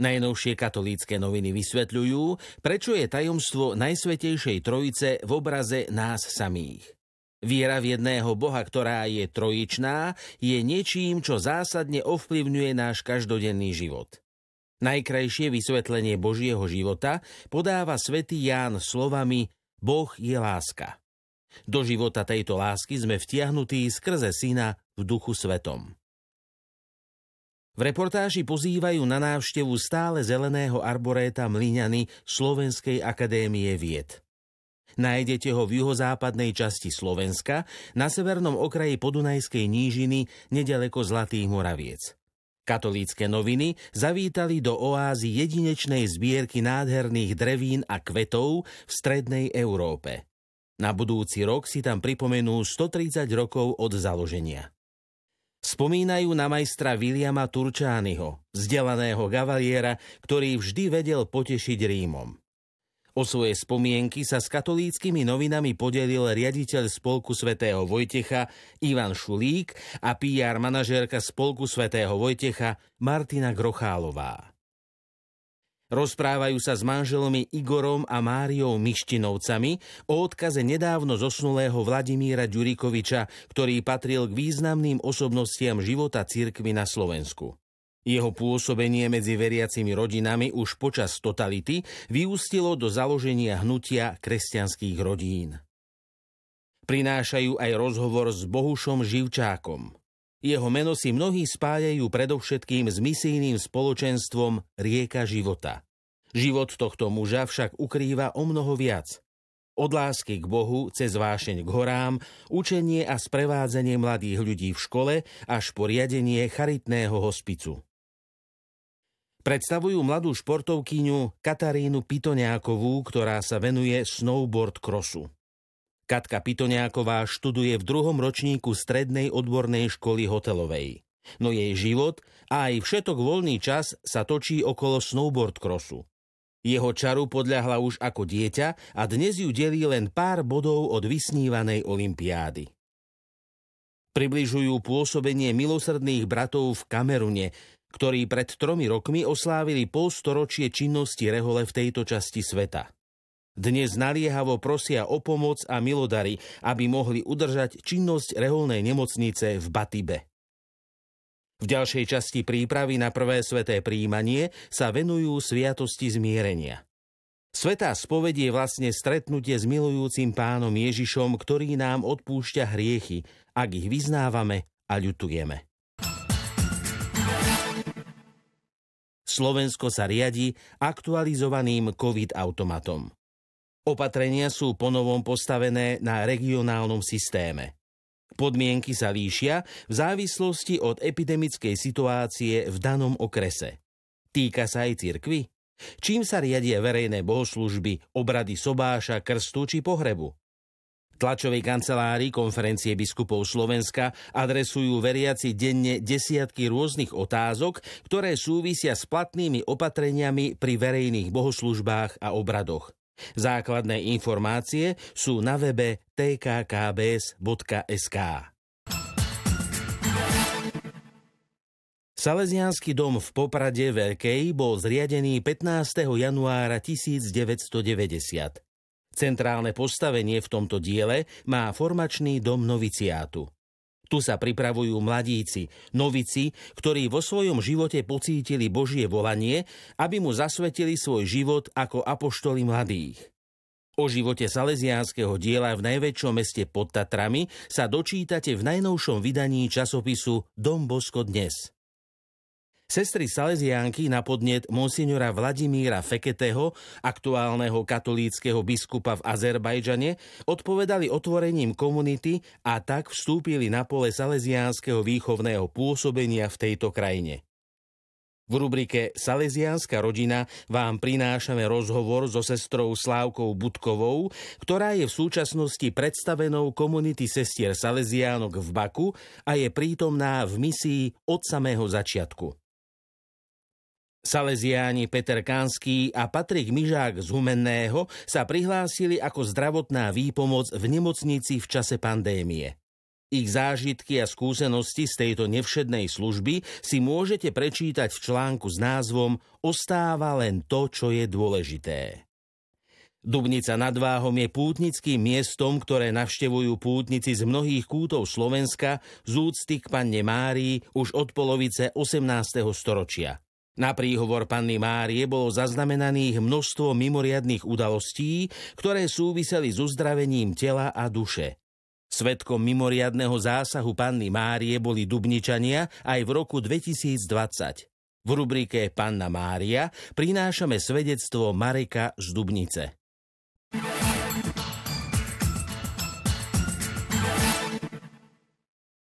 Najnovšie katolícke noviny vysvetľujú, prečo je tajomstvo Najsvetejšej Trojice v obraze nás samých. Viera v jedného Boha, ktorá je trojičná, je niečím, čo zásadne ovplyvňuje náš každodenný život. Najkrajšie vysvetlenie Božieho života podáva svätý Ján slovami Boh je láska. Do života tejto lásky sme vtiahnutí skrze Syna v duchu svetom. V reportáži pozývajú na návštevu stále zeleného arboréta Mlyňany Slovenskej akadémie vied. Nájdete ho v juhozápadnej časti Slovenska, na severnom okraji Podunajskej nížiny, nedaleko Zlatých Moraviec. Katolícke noviny zavítali do oázy jedinečnej zbierky nádherných drevín a kvetov v strednej Európe. Na budúci rok si tam pripomenú 130 rokov od založenia. Spomínajú na majstra Williama Turčányho, vzdelaného gavaliera, ktorý vždy vedel potešiť Rímom. O svoje spomienky sa s katolíckými novinami podelil riaditeľ Spolku svätého Vojtecha Ivan Šulík a PR manažérka Spolku svätého Vojtecha Martina Grochálová. Rozprávajú sa s manželmi Igorom a Máriou Mištinovcami o odkaze nedávno zosnulého Vladimíra Ďurikoviča, ktorý patril k významným osobnostiam života cirkvy na Slovensku. Jeho pôsobenie medzi veriacimi rodinami už počas totality vyústilo do založenia hnutia kresťanských rodín. Prinášajú aj rozhovor s Bohušom Živčákom. Jeho meno si mnohí spájajú predovšetkým s misijným spoločenstvom Rieka života. Život tohto muža však ukrýva o mnoho viac. Od lásky k Bohu, cez vášeň k horám, učenie a sprevádzanie mladých ľudí v škole až po riadenie charitného hospicu. Predstavujú mladú športovkyňu Katarínu Pitoniákovú, ktorá sa venuje snowboard crossu. Katka Pitoniáková študuje v druhom ročníku strednej odbornej školy hotelovej. No jej život a aj všetok voľný čas sa točí okolo snowboard crossu. Jeho čaru podľahla už ako dieťa a dnes ju delí len pár bodov od vysnívanej olympiády. Približujú pôsobenie milosrdných bratov v Kamerune, ktorí pred tromi rokmi oslávili polstoročie činnosti rehole v tejto časti sveta. Dnes naliehavo prosia o pomoc a milodary, aby mohli udržať činnosť reholnej nemocnice v Batibe. V ďalšej časti prípravy na prvé sveté príjmanie sa venujú sviatosti zmierenia. Svetá spoveď je vlastne stretnutie s milujúcim pánom Ježišom, ktorý nám odpúšťa hriechy, ak ich vyznávame a ľutujeme. Slovensko sa riadi aktualizovaným COVID-automatom. Opatrenia sú ponovom postavené na regionálnom systéme. Podmienky sa líšia v závislosti od epidemickej situácie v danom okrese. Týka sa aj cirkvy? Čím sa riadia verejné bohoslužby, obrady sobáša, krstu či pohrebu? Tlačovej kancelárii konferencie biskupov Slovenska adresujú veriaci denne desiatky rôznych otázok, ktoré súvisia s platnými opatreniami pri verejných bohoslužbách a obradoch. Základné informácie sú na webe tkkbs.sk. Salesiánsky dom v Poprade Veľkej bol zriadený 15. januára 1990. Centrálne postavenie v tomto diele má formačný dom noviciátu. Tu sa pripravujú mladíci, novici, ktorí vo svojom živote pocítili Božie volanie, aby mu zasvetili svoj život ako apoštoli mladých. O živote salesiánskeho diela v najväčšom meste pod Tatrami sa dočítate v najnovšom vydaní časopisu Dom Bosko dnes. Sestry Salesiánky na podnet monsignora Vladimíra Feketeho, aktuálneho katolíckého biskupa v Azerbajdžane, odpovedali otvorením komunity a tak vstúpili na pole salesiánskeho výchovného pôsobenia v tejto krajine. V rubrike Salesiánska rodina vám prinášame rozhovor so sestrou Slávkou Budkovou, ktorá je v súčasnosti predstavenou komunity sestier Salesiánok v Baku a je prítomná v misii od samého začiatku. Salesiáni Peter Kánsky a Patrik Mižák z Humenného sa prihlásili ako zdravotná výpomoc v nemocnici v čase pandémie. Ich zážitky a skúsenosti z tejto nevšednej služby si môžete prečítať v článku s názvom Ostáva len to, čo je dôležité. Dubnica nad Váhom je pútnickým miestom, ktoré navštevujú pútnici z mnohých kútov Slovenska z úcty k panne Márii už od polovice 18. storočia. Na príhovor panny Márie bolo zaznamenaných množstvo mimoriadných udalostí, ktoré súviseli s uzdravením tela a duše. Svetkom mimoriadného zásahu panny Márie boli Dubničania aj v roku 2020. V rubrike Panna Mária prinášame svedectvo Mareka z Dubnice.